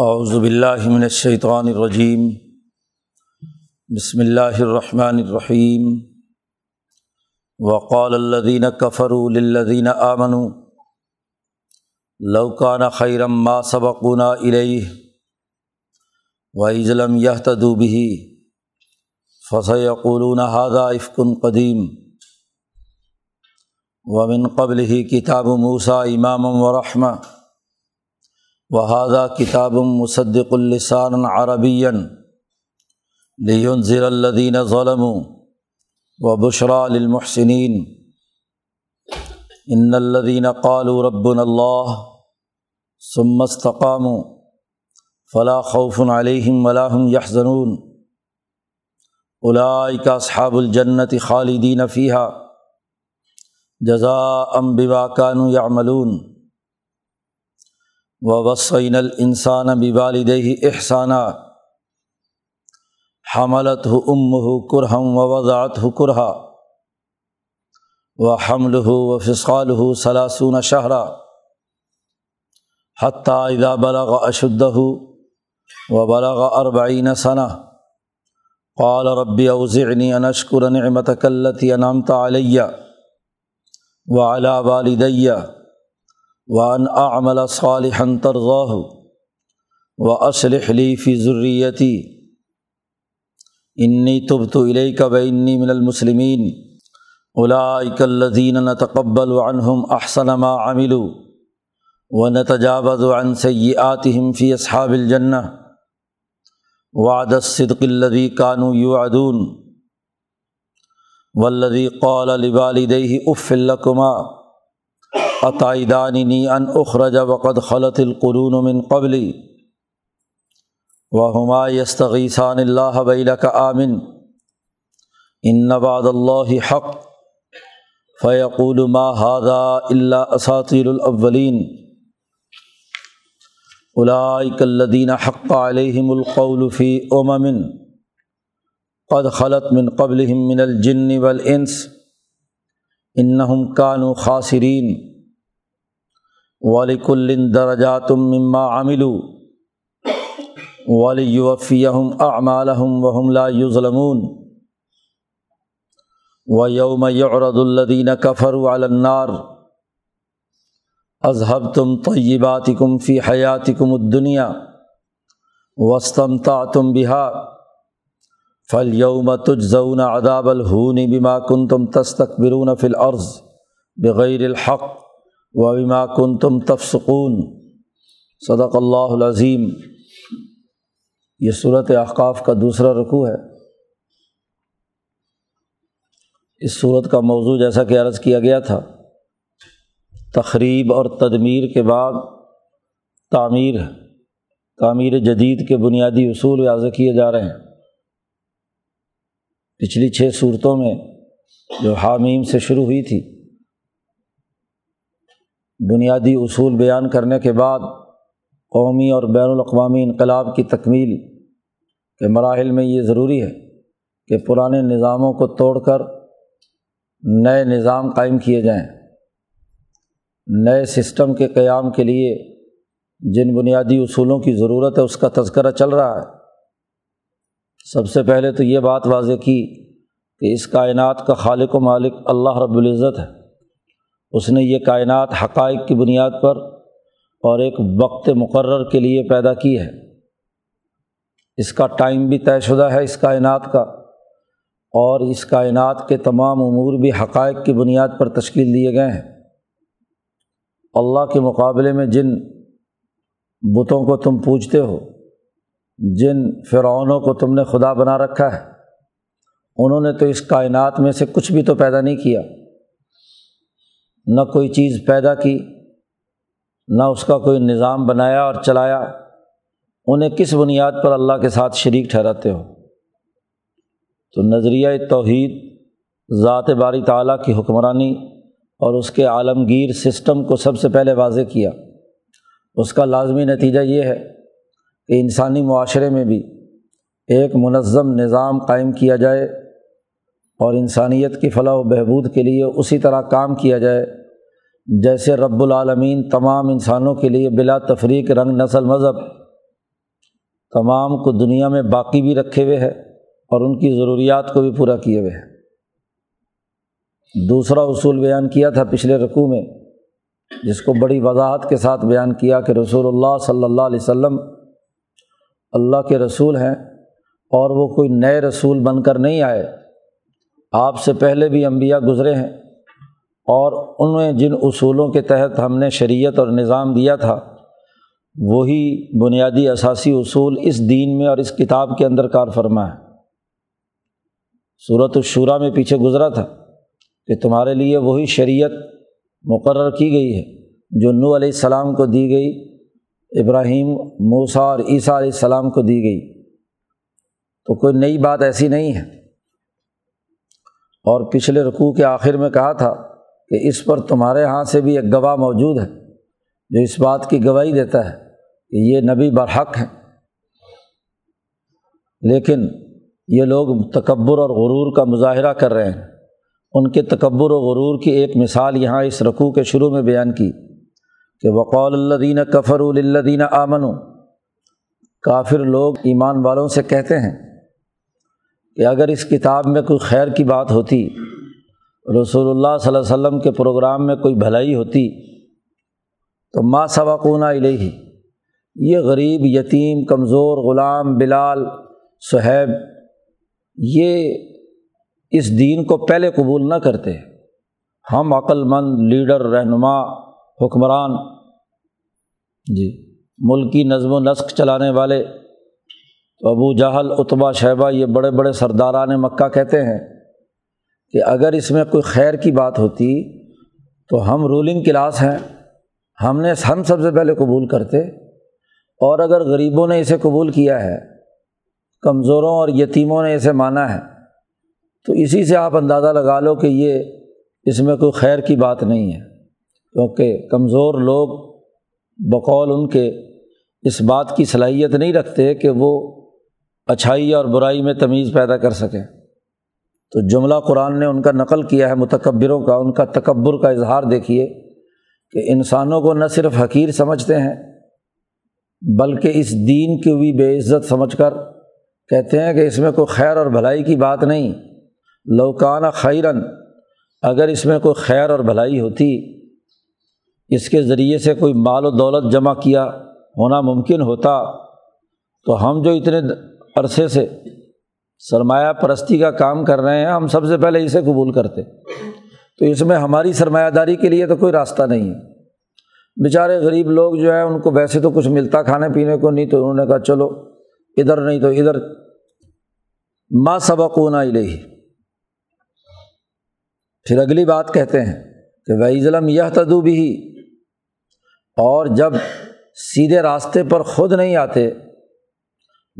اعوذ باللہ من الشیطان الرجیم، بسم اللہ الرحمن الرحیم، وقال الذین کفروا للذین آمنوا، لو کان خیرا ما سبقونا الیہ، وإذ لم يهتدوا به، فسيقولون هذا إفك قدیم ومن قبله کتاب موسیٰ اماما ورحمہ وحادہ کتاب مصدق السان عربی لیونزر الدین ظلم و بشرا للمحسنین ان الدین قالوا رب اللہ ثم استقاموا فلا خوف علیہم ولاحم یحزنون اولئک اصحاب الجنت خالدین فیحہ جزاء ام بما كانوا يعملون. و وسعین السان ببالد احسانہ حملت ہو ام ہو کرہم و وضاعت ہو کرہا و حمل ہو و فسقال ہو سلاسون شہرہ حتیٰ بلغ اشد ہو و بلغ اربعین ثنا قال ربی اوزعنی انشکر نعمتک التی انعمت علیہ وعلی والدیہ وان اعمل صالحا ترضاه واصلح لي في ذريتي. انی تبت الیک بانی من المسلمین اولئک الذین نتقبل عنہم احسن ما عملوا ونتجاوز عن سیئاتهم في اصحاب الجنہ وعد الصدق الذي كانوا يوعدون. والذي قال لوالديه اف لكما. عطائدانی ان اخرج وقد خلط القرون من قبلی و ہما یستغیثان اللہ بیلک آمن. ان نباد اللہ حق. فیقول ما هذا اللہ اساطیر الاولین اولئک الذین حق علیہم القول فی امم قد خلط من قبلہم من الجن والانس انہم کانوا خاسرین ولیک درجاتم مما عامل ولیوفیم اعمالحم وحم لا یظلمون و یوم یعرد الدین کفر النار اذہب تم طیباتکم فی حیاتکم الدنیا وسطم تا تم بہا فل یوم تجزون اداب الہون بما کن تم تستقبرون فی الارض بغیر الحق وبما کن تم تفسکون صدق اللہ العظیم. یہ صورت احقاف کا دوسرا رقوع ہے. اس صورت کا موضوع جیسا کہ عرض کیا گیا تھا تقریب اور تدمیر کے بعد تعمیر تعمیر جدید کے بنیادی اصول واضح کیے جا رہے ہیں۔ پچھلی چھ صورتوں میں جو حامیم سے شروع ہوئی تھی بنیادی اصول بیان کرنے کے بعد قومی اور بین الاقوامی انقلاب کی تکمیل کے مراحل میں یہ ضروری ہے کہ پرانے نظاموں کو توڑ کر نئے نظام قائم کیے جائیں۔ نئے سسٹم کے قیام کے لیے جن بنیادی اصولوں کی ضرورت ہے، اس کا تذکرہ چل رہا ہے۔ سب سے پہلے تو یہ بات واضح کی کہ اس کائنات کا خالق و مالک اللہ رب العزت ہے۔ اس نے یہ کائنات حقائق کی بنیاد پر اور ایک وقت مقرر کے لیے پیدا کی ہے۔ اس کا ٹائم بھی طے شدہ ہے اس کائنات کا اور اس کائنات کے تمام امور بھی حقائق کی بنیاد پر تشکیل دیے گئے ہیں۔ اللہ کے مقابلے میں جن بتوں کو تم پوجتے ہو، جن فرعونوں کو تم نے خدا بنا رکھا ہے، انہوں نے تو اس کائنات میں سے کچھ بھی تو پیدا نہیں کیا۔ نہ کوئی چیز پیدا کی، نہ اس کا کوئی نظام بنایا اور چلایا۔ انہیں کس بنیاد پر اللہ کے ساتھ شریک ٹھہراتے ہو؟ تو نظریہ توحید، ذات باری تعلیٰ کی حکمرانی اور اس کے عالمگیر سسٹم کو سب سے پہلے واضح کیا۔ اس کا لازمی نتیجہ یہ ہے کہ انسانی معاشرے میں بھی ایک منظم نظام قائم کیا جائے اور انسانیت کی فلاح و بہبود کے لیے اسی طرح کام کیا جائے۔ جیسے رب العالمین تمام انسانوں کے لیے بلا تفریق رنگ نسل مذہب تمام کو دنیا میں باقی بھی رکھے ہوئے ہے اور ان کی ضروریات کو بھی پورا کیے ہوئے ہے دوسرا اصول بیان کیا تھا پچھلے رقوع میں، جس کو بڑی وضاحت کے ساتھ بیان کیا کہ رسول اللہ صلی اللہ علیہ وسلم اللہ کے رسول ہیں اور وہ کوئی نئے رسول بن کر نہیں آئے۔ آپ سے پہلے بھی انبیاء گزرے ہیں۔ اور انہیں جن اصولوں کے تحت ہم نے شریعت اور نظام دیا تھا، وہی بنیادی اثاثی اصول اس دین میں اور اس کتاب کے اندر کار فرما ہے۔ صورت الشورہ میں پیچھے گزرا تھا کہ تمہارے لیے وہی شریعت مقرر کی گئی ہے، جو نو علیہ السلام کو دی گئی، ابراہیم موسا اور عیسیٰ علیہ السلام کو دی گئی۔ تو کوئی نئی بات ایسی نہیں ہے۔ اور پچھلے رقوع کے آخر میں کہا تھا کہ اس پر تمہارے یہاں سے بھی ایک گواہ موجود ہے جو اس بات کی گواہی دیتا ہے کہ یہ نبی برحق ہیں۔ لیکن یہ لوگ تکبر اور غرور کا مظاہرہ کر رہے ہیں۔ ان کے تکبر و غرور کی ایک مثال یہاں اس رقوع کے شروع میں بیان کی کہ وقول اللہ دین کفر الدین آمن کافر لوگ ایمان والوں سے کہتے ہیں کہ اگر اس کتاب میں کوئی خیر کی بات ہوتی رسول اللہ صلی اللہ علیہ وسلم کے پروگرام میں کوئی بھلائی ہوتی تو ماں سبقونہ الہی یہ غریب، یتیم، کمزور، غلام، بلال صہیب یہ اس دین کو پہلے قبول نہ کرتے۔ ہم عقل مند لیڈر، رہنما، حکمران جی ملکی نظم و نسق چلانے والے۔ تو ابو جہل اتبا شہبہ یہ بڑے بڑے سرداران مکہ کہتے ہیں۔ کہ اگر اس میں کوئی خیر کی بات ہوتی تو ہم رولنگ کلاس ہیں، ہم نے ہم سب سے پہلے قبول کرتے، اور اگر غریبوں نے اسے قبول کیا ہے، کمزوروں اور یتیموں نے اسے مانا ہے، تو اسی سے آپ اندازہ لگا لو کہ یہ اس میں کوئی خیر کی بات نہیں ہے۔ کیونکہ کمزور لوگ بقول ان کے اس بات کی صلاحیت نہیں رکھتے کہ وہ اچھائی اور برائی میں تمیز پیدا کر سکیں۔ تو جملہ قرآن نے ان کا نقل کیا ہے، متکبروں کا، ان کا تکبر کا اظہار دیکھیے کہ انسانوں کو نہ صرف حقیر سمجھتے ہیں، بلکہ اس دین کی بھی بے عزت سمجھ کر کہتے ہیں کہ اس میں کوئی خیر اور بھلائی کی بات نہیں۔ لوکانہ خیرن، اگر اس میں کوئی خیر اور بھلائی ہوتی، اس کے ذریعے سے کوئی مال و دولت جمع کیا ہونا ممکن ہوتا، تو ہم جو اتنے عرصے سے سرمایہ پرستی کا کام کر رہے ہیں، ہم سب سے پہلے اسے قبول کرتے۔ تو اس میں ہماری سرمایہ داری کے لیے تو کوئی راستہ نہیں ہے۔ بیچارے غریب لوگ جو ہیں، ان کو ویسے تو کچھ ملتا کھانے پینے کو نہیں، تو انہوں نے کہا، چلو، ادھر نہیں تو ادھر۔ ماں سبق نہ لہی پھر اگلی بات کہتے ہیں کہ وہی ظلم یہ تدو بھی اور جب سیدھے راستے پر خود نہیں آتے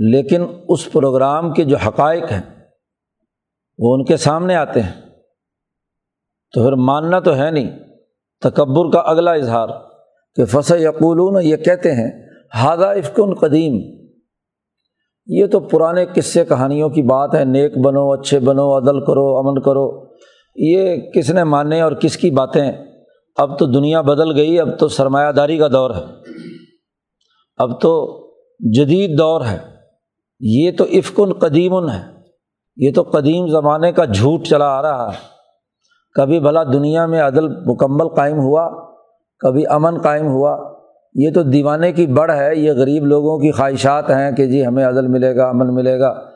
لیکن اس پروگرام کے جو حقائق ہیں، وہ ان کے سامنے آتے ہیں۔ تو پھر ماننا تو ہے نہیں، تکبر کا اگلا اظہار کہ فص یقولون یہ کہتے ہیں ہادہ افکن قدیم یہ تو پرانے قصے کہانیوں کی بات ہے، نیک بنو، اچھے بنو، عدل کرو، امن کرو۔ یہ کس نے مانے اور کس کی باتیں؟ اب تو دنیا بدل گئی، اب تو سرمایہ داری کا دور ہے۔ اب تو جدید دور ہے۔ یہ تو افکن قدیم ہے۔ یہ تو قدیم زمانے کا جھوٹ چلا آ رہا ہے۔ کبھی بھلا دنیا میں عدل مکمل قائم ہوا، کبھی امن قائم ہوا۔ یہ تو دیوانے کی بڑھ ہے، یہ غریب لوگوں کی خواہشات ہیں کہ جی ہمیں عدل ملے گا، امن ملے گا۔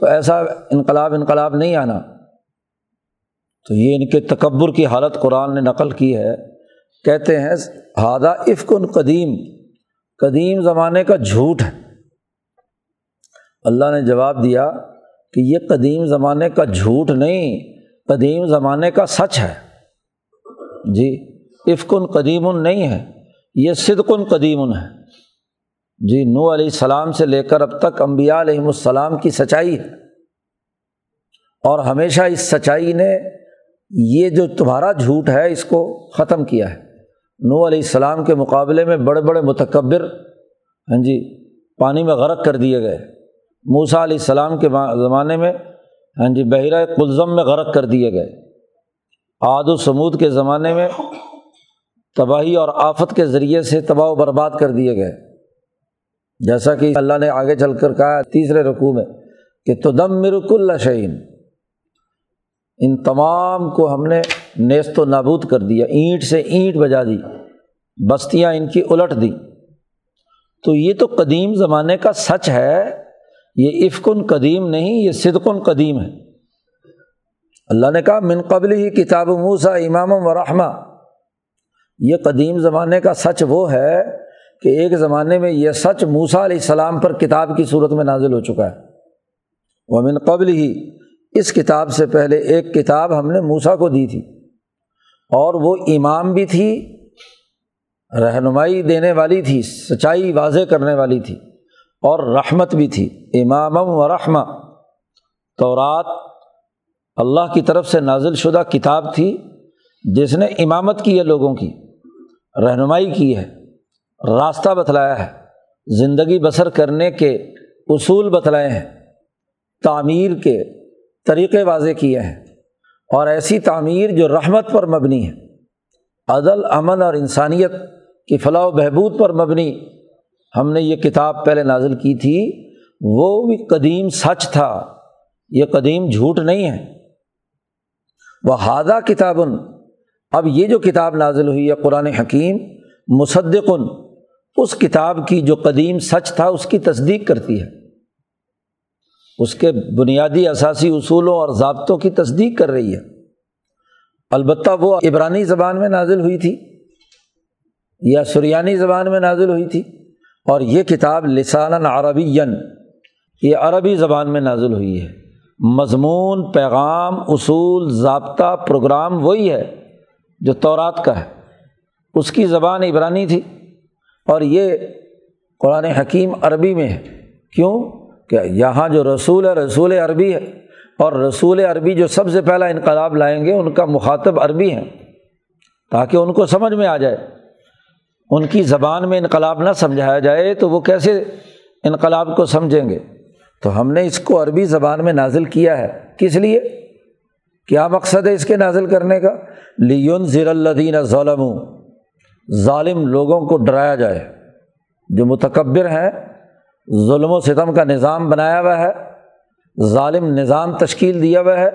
تو ایسا انقلاب انقلاب نہیں آنا۔ تو یہ ان کے تکبر کی حالت قرآن نے نقل کی ہے۔ کہتے ہیں ہادہ افکن قدیم۔ قدیم زمانے کا جھوٹ ہے۔ اللہ نے جواب دیا کہ یہ قدیم زمانے کا جھوٹ نہیں، قدیم زمانے کا سچ ہے۔ جی افکن قدیم نہیں ہے، یہ صدقن قدیم ہے۔ جی نو علیہ السلام سے لے کر اب تک امبیا علیہم السلام کی سچائی ہے۔ اور ہمیشہ اس سچائی نے یہ جو تمہارا جھوٹ ہے، اس کو ختم کیا ہے۔ نو علیہ السلام کے مقابلے میں بڑے بڑے متکبر ہاں جی پانی میں غرق کر دیے گئے۔ موسا علیہ السلام کے زمانے میں ہاں جی بحیرہ کلزم میں غرق کر دیے گئے۔ آد و سمود کے زمانے میں تباہی اور آفت کے ذریعے سے تباہ و برباد کر دیے گئے۔ جیسا کہ اللہ نے آگے چل کر کہا تیسرے رقوع میں کہ تدم مرک الشعین ان تمام کو ہم نے نیست و نابود کر دیا، اینٹ سے اینٹ بجا دی، بستیاں ان کی الٹ دی تو یہ تو قدیم زمانے کا سچ ہے۔ یہ افکن قدیم نہیں، یہ صدقن قدیم ہے۔ اللہ نے کہا، من قبل ہی کتاب موسا امام و رحمہ۔ یہ قدیم زمانے کا سچ وہ ہے کہ ایک زمانے میں یہ سچ موسا علیہ السلام پر کتاب کی صورت میں نازل ہو چکا ہے۔ وہ من قبل ہی، اس کتاب سے پہلے ایک کتاب ہم نے موسا کو دی تھی۔ اور وہ امام بھی تھی، رہنمائی دینے والی تھی، سچائی واضح کرنے والی تھی۔ اور رحمت بھی تھی امام و رحمہ۔ تو رات اللہ کی طرف سے نازل شدہ کتاب تھی، جس نے امامت کی ہے لوگوں کی، رہنمائی کی ہے، راستہ بتلایا ہے، زندگی بسر کرنے کے اصول بتلائے ہیں، تعمیر کے طریقے واضح کیے ہیں۔ اور ایسی تعمیر جو رحمت پر مبنی ہے، عدل، امن اور انسانیت کی فلاح و بہبود پر مبنی ہم نے یہ کتاب پہلے نازل کی تھی، وہ بھی قدیم سچ تھا، یہ قدیم جھوٹ نہیں ہے۔ وہ ہادہ کتابن اب یہ جو کتاب نازل ہوئی ہے قرآن حکیم مصدقن اس کتاب کی جو قدیم سچ تھا، اس کی تصدیق کرتی ہے۔ اس کے بنیادی اثاثی اصولوں اور ضابطوں کی تصدیق کر رہی ہے۔ البتہ وہ عبرانی زبان میں نازل ہوئی تھی، یا سریانی زبان میں نازل ہوئی تھی۔ اور یہ کتاب لسان عربی یہ عربی زبان میں نازل ہوئی ہے۔ مضمون، پیغام، اصول، ضابطہ، پروگرام، وہی ہے جو تورات کا ہے۔ اس کی زبان عبرانی تھی اور یہ قرآن حکیم عربی میں ہے۔ کیوں؟ کہ یہاں جو رسول ہے، رسول عربی ہے اور رسول عربی جو سب سے پہلا انقلاب لائیں گے، ان کا مخاطب عربی ہے تاکہ ان کو سمجھ میں آ جائے۔ ان کی زبان میں انقلاب نہ سمجھایا جائے تو وہ کیسے انقلاب کو سمجھیں گے؟ تو ہم نے اس کو عربی زبان میں نازل کیا ہے۔ کس لیے؟ کیا مقصد ہے اس کے نازل کرنے کا؟ لیون ضیر الدین ظلم ظالم لوگوں کو ڈرایا جائے۔ جو متکبر ہیں، ظلم و ستم کا نظام بنایا ہوا ہے، ظالم نظام تشکیل دیا ہوا ہے،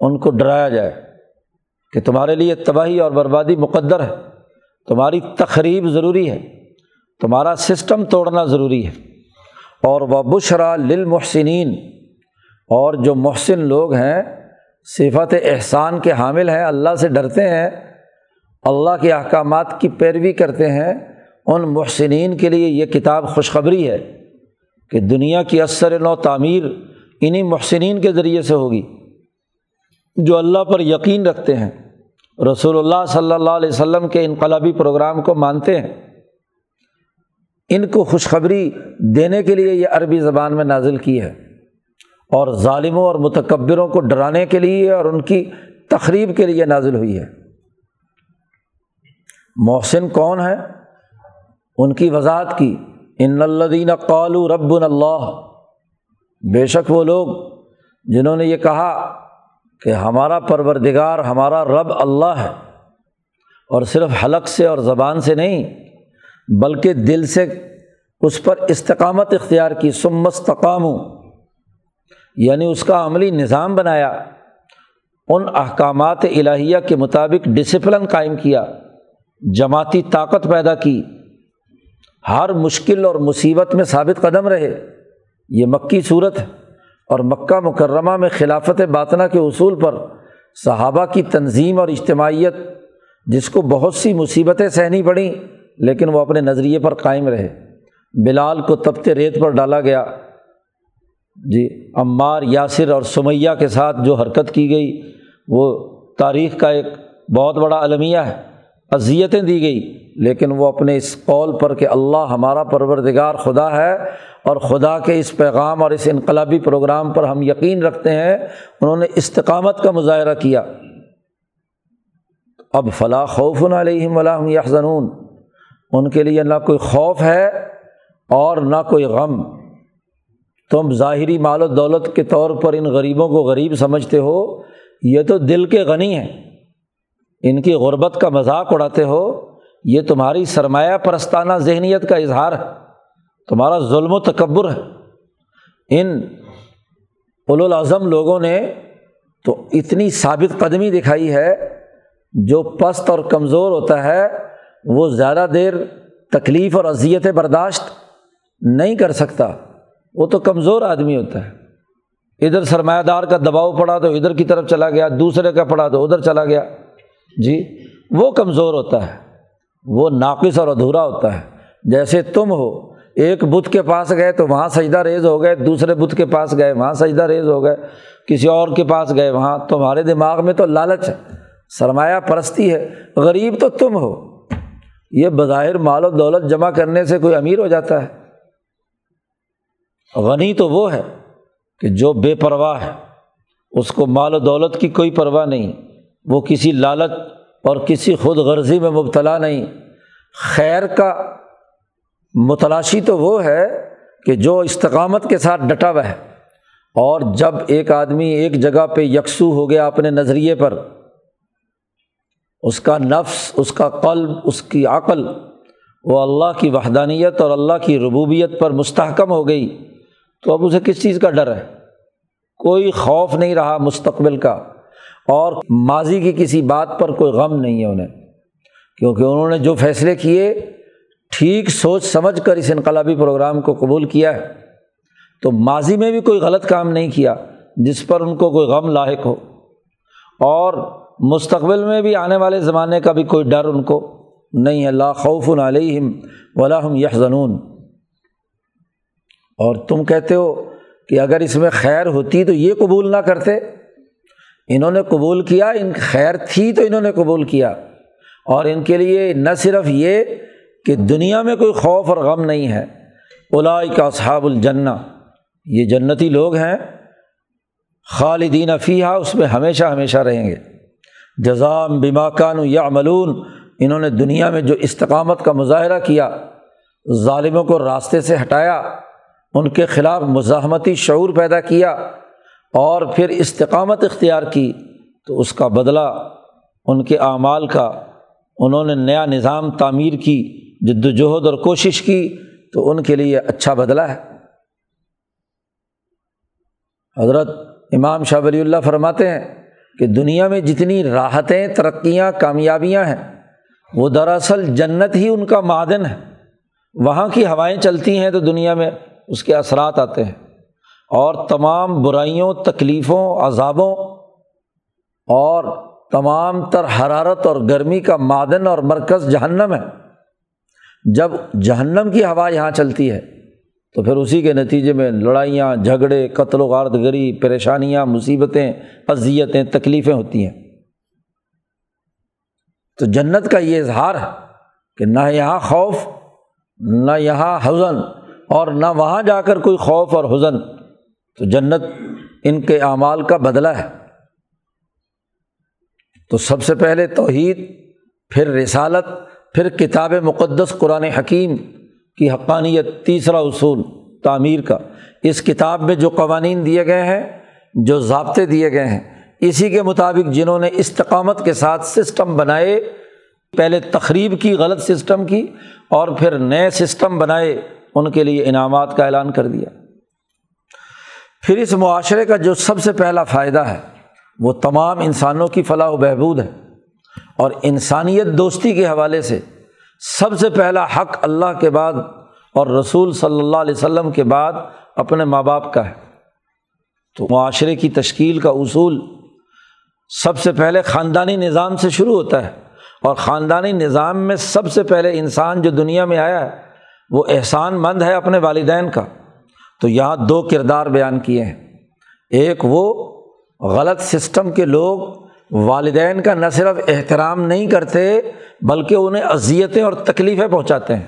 ان کو ڈرایا جائے کہ تمہارے لیے تباہی اور بربادی مقدر ہے۔ تمہاری تقریب ضروری ہے، تمہارا سسٹم توڑنا ضروری ہے۔ اور وہ بشرا للمحسنین اور جو محسن لوگ ہیں، صفت احسان کے حامل ہیں، اللہ سے ڈرتے ہیں، اللہ کے احکامات کی پیروی کرتے ہیں، ان محسنین کے لیے یہ کتاب خوشخبری ہے کہ دنیا کی اثر نو تعمیر انہیں محسنین کے ذریعے سے ہوگی، جو اللہ پر یقین رکھتے ہیں۔ رسول اللہ صلی اللہ علیہ وسلم کے انقلابی پروگرام کو مانتے ہیں۔ ان کو خوشخبری دینے کے لیے یہ عربی زبان میں نازل کی ہے۔ اور ظالموں اور متکبروں کو ڈرانے کے لیے اور ان کی تقریب کے لیے نازل ہوئی ہے۔ محسن کون ہے؟ ان کی وضاحت کی۔ ان الدین قالو رب اللہ۔ بے شک وہ لوگ جنہوں نے یہ کہا کہ ہمارا پروردگار، ہمارا رب اللہ ہے۔ اور صرف حلق سے اور زبان سے نہیں، بلکہ دل سے اس پر استقامت اختیار کی سمستقام یعنی اس کا عملی نظام بنایا، ان احکامات الہیہ کے مطابق ڈسپلن قائم کیا، جماعتی طاقت پیدا کی۔ ہر مشکل اور مصیبت میں ثابت قدم رہے۔ یہ مکی صورت ہے۔ اور مکہ مکرمہ میں خلافت باطنا کے اصول پر صحابہ کی تنظیم اور اجتماعیت، جس کو بہت سی مصیبتیں سہنی پڑیں، لیکن وہ اپنے نظریے پر قائم رہے۔ بلال کو تبتے ریت پر ڈالا گیا۔ جی عمار، یاسر اور سمیہ کے ساتھ جو حرکت کی گئی، وہ تاریخ کا ایک بہت بڑا المیہ ہے، اذیتیں دی گئی۔ لیکن وہ اپنے اس قول پر کہ اللہ ہمارا پروردگار خدا ہے اور خدا کے اس پیغام اور اس انقلابی پروگرام پر ہم یقین رکھتے ہیں، انہوں نے استقامت کا مظاہرہ کیا۔ اب فلاں خوف علیہم ولاحم یحزنون۔ ان کے لیے نہ کوئی خوف ہے اور نہ کوئی غم۔ تم ظاہری مال و دولت کے طور پر ان غریبوں کو غریب سمجھتے ہو، یہ تو دل کے غنی ہیں۔ ان کی غربت کا مذاق اڑاتے ہو۔ یہ تمہاری سرمایہ پرستانہ ذہنیت کا اظہار ہے، تمہارا ظلم و تکبر ہے۔ ان الاظم لوگوں نے تو اتنی ثابت قدمی دکھائی ہے، جو پست اور کمزور ہوتا ہے، وہ زیادہ دیر تکلیف اور اذیت برداشت نہیں کر سکتا۔ وہ تو کمزور آدمی ہوتا ہے۔ ادھر سرمایہ دار کا دباؤ پڑا تو ادھر کی طرف چلا گیا، دوسرے کا پڑا تو ادھر چلا گیا۔ جی وہ کمزور ہوتا ہے۔ وہ ناقص اور ادھورا ہوتا ہے۔ جیسے تم ہو، ایک بت کے پاس گئے تو وہاں سجدہ ریز ہو گئے، دوسرے بت کے پاس گئے، وہاں سجدہ ریز ہو گئے، کسی اور کے پاس گئے، وہاں تمہارے دماغ میں تو لالچ ہے، سرمایہ پرستی ہے، غریب تو تم ہو۔ یہ بظاہر مال و دولت جمع کرنے سے کوئی امیر ہو جاتا ہے۔ غنی تو وہ ہے کہ جو بے پرواہ ہے، اس کو مال و دولت کی کوئی پرواہ نہیں، وہ کسی لالچ اور کسی خود غرضی میں مبتلا نہیں۔ خیر کا متلاشی تو وہ ہے کہ جو استقامت کے ساتھ ڈٹا ہوا ہے اور جب ایک آدمی ایک جگہ پہ یکسو ہو گیا اپنے نظریے پر، اس کا نفس، اس کا قلب، اس کی عقل وہ اللہ کی وحدانیت اور اللہ کی ربوبیت پر مستحکم ہو گئی، تو اب اسے کس چیز کا ڈر ہے؟ کوئی خوف نہیں رہا مستقبل کا۔ اور ماضی کی کسی بات پر کوئی غم نہیں ہے انہیں۔ کیونکہ انہوں نے جو فیصلے کیے، ٹھیک سوچ سمجھ کر اس انقلابی پروگرام کو قبول کیا ہے۔ تو ماضی میں بھی کوئی غلط کام نہیں کیا جس پر ان کو کوئی غم لاحق ہو۔ اور مستقبل میں بھی آنے والے زمانے کا بھی کوئی ڈر ان کو نہیں ہے۔ لا خوف علیہم ولاحم یحزنون۔ اور تم کہتے ہو کہ اگر اس میں خیر ہوتی تو یہ قبول نہ کرتے۔ انہوں نے قبول کیا، ان خیر تھی تو انہوں نے قبول کیا۔ اور ان کے لیے نہ صرف یہ کہ دنیا میں کوئی خوف اور غم نہیں ہے الائی کا صحاب الجنہ، یہ جنتی لوگ ہیں، خالدین فیحہ اس میں ہمیشہ ہمیشہ رہیں گے۔ جزام بیما کان یا ملون انہوں نے دنیا میں جو استقامت کا مظاہرہ کیا، ظالموں کو راستے سے ہٹایا، ان کے خلاف مزاحمتی شعور پیدا کیا۔ اور پھر استقامت اختیار کی تو اس کا بدلہ، ان کے اعمال کا۔ انہوں نے نیا نظام تعمیر کی، جد وجہد اور کوشش کی تو ان کے لیے اچھا بدلا ہے۔ حضرت امام شاہ ولی اللہ فرماتے ہیں کہ دنیا میں جتنی راحتیں، ترقیاں، کامیابیاں ہیں، وہ دراصل جنت ہی ان کا معدن ہے۔ وہاں کی ہوائیں چلتی ہیں تو دنیا میں اس کے اثرات آتے ہیں۔ اور تمام برائیوں، تکلیفوں، عذابوں اور تمام تر حرارت اور گرمی کا معدن اور مرکز جہنم ہے۔ جب جہنم کی ہوا یہاں چلتی ہے، تو پھر اسی کے نتیجے میں لڑائیاں، جھگڑے، قتل و غارت گری، پریشانیاں، مصیبتیں، اذیتیں، تکلیفیں ہوتی ہیں۔ تو جنت کا یہ اظہار ہے کہ نہ یہاں خوف، نہ یہاں حزن اور نہ وہاں جا کر کوئی خوف اور حزن۔ تو جنت ان کے اعمال کا بدلہ ہے۔ تو سب سے پہلے توحید، پھر رسالت، پھر کتاب مقدس قرآن حکیم کی حقانیت، تیسرا اصول تعمیر کا۔ اس کتاب میں جو قوانین دیے گئے ہیں، جو ضابطے دیے گئے ہیں، اسی کے مطابق جنہوں نے استقامت کے ساتھ سسٹم بنائے، پہلے تقریب کی، غلط سسٹم کی، اور پھر نئے سسٹم بنائے، ان کے لیے انعامات کا اعلان کر دیا۔ پھر اس معاشرے کا جو سب سے پہلا فائدہ ہے، وہ تمام انسانوں کی فلاح و بہبود ہے۔ اور انسانیت دوستی کے حوالے سے سب سے پہلا حق اللہ کے بعد اور رسول صلی اللہ علیہ وسلم کے بعد اپنے ماں باپ کا ہے۔ تو معاشرے کی تشکیل کا اصول سب سے پہلے خاندانی نظام سے شروع ہوتا ہے۔ اور خاندانی نظام میں سب سے پہلے انسان جو دنیا میں آیا ہے، وہ احسان مند ہے اپنے والدین کا۔ تو یہاں دو کردار بیان کیے ہیں۔ ایک وہ غلط سسٹم کے لوگ والدین کا نہ صرف احترام نہیں کرتے بلکہ انہیں اذیتیں اور تکلیفیں پہنچاتے ہیں۔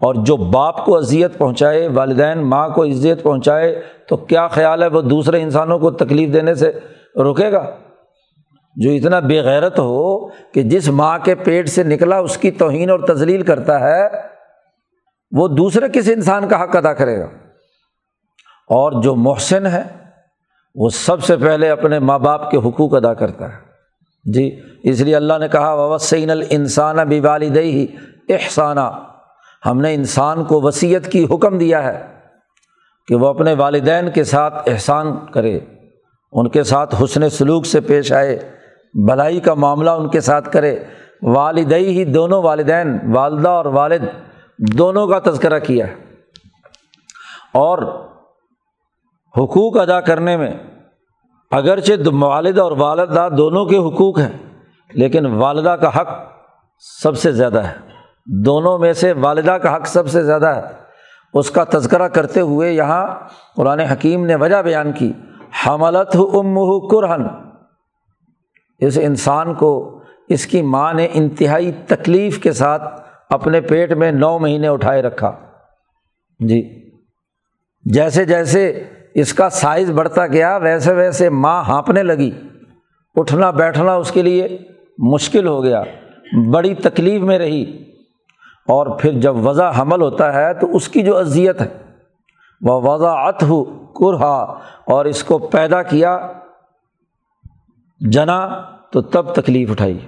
اور جو باپ کو اذیت پہنچائے، والدین ماں کو اذیت پہنچائے، تو کیا خیال ہے وہ دوسرے انسانوں کو تکلیف دینے سے رکے گا؟ جو اتنا بے غیرت ہو کہ جس ماں کے پیٹ سے نکلا اس کی توہین اور تزلیل کرتا ہے، وہ دوسرے کس انسان کا حق ادا کرے گا؟ اور جو محسن ہے، وہ سب سے پہلے اپنے ماں باپ کے حقوق ادا کرتا ہے۔ جی اس لیے اللہ نے کہا وسین السانہ بھی والدئی احسانہ ہم نے انسان کو وصیت کی حکم دیا ہے کہ وہ اپنے والدین کے ساتھ احسان کرے، ان کے ساتھ حسن سلوک سے پیش آئے، بھلائی کا معاملہ ان کے ساتھ کرے۔ والدئی ہی دونوں والدین، والدہ اور والد، دونوں کا تذکرہ کیا ہے۔ اور حقوق ادا کرنے میں اگرچہ والد اور والدہ دونوں کے حقوق ہیں، لیکن والدہ کا حق سب سے زیادہ ہے۔ دونوں میں سے والدہ کا حق سب سے زیادہ ہے۔ اس کا تذکرہ کرتے ہوئے یہاں قرآن حکیم نے وجہ بیان کی، حملت ام کرہن۔ اس انسان کو اس کی ماں نے انتہائی تکلیف کے ساتھ اپنے پیٹ میں نو مہینے اٹھائے رکھا۔ جی۔ جیسے جیسے اس کا سائز بڑھتا گیا، ویسے ویسے ماں ہانپنے لگی۔ اٹھنا بیٹھنا اس کے لیے مشکل ہو گیا، بڑی تکلیف میں رہی۔ اور پھر جب وضع حمل ہوتا ہے تو اس کی جو اذیت ہے، وہ وضاحت ہو کرہا اور اس کو پیدا کیا۔ جنا تو تب تکلیف اٹھائی۔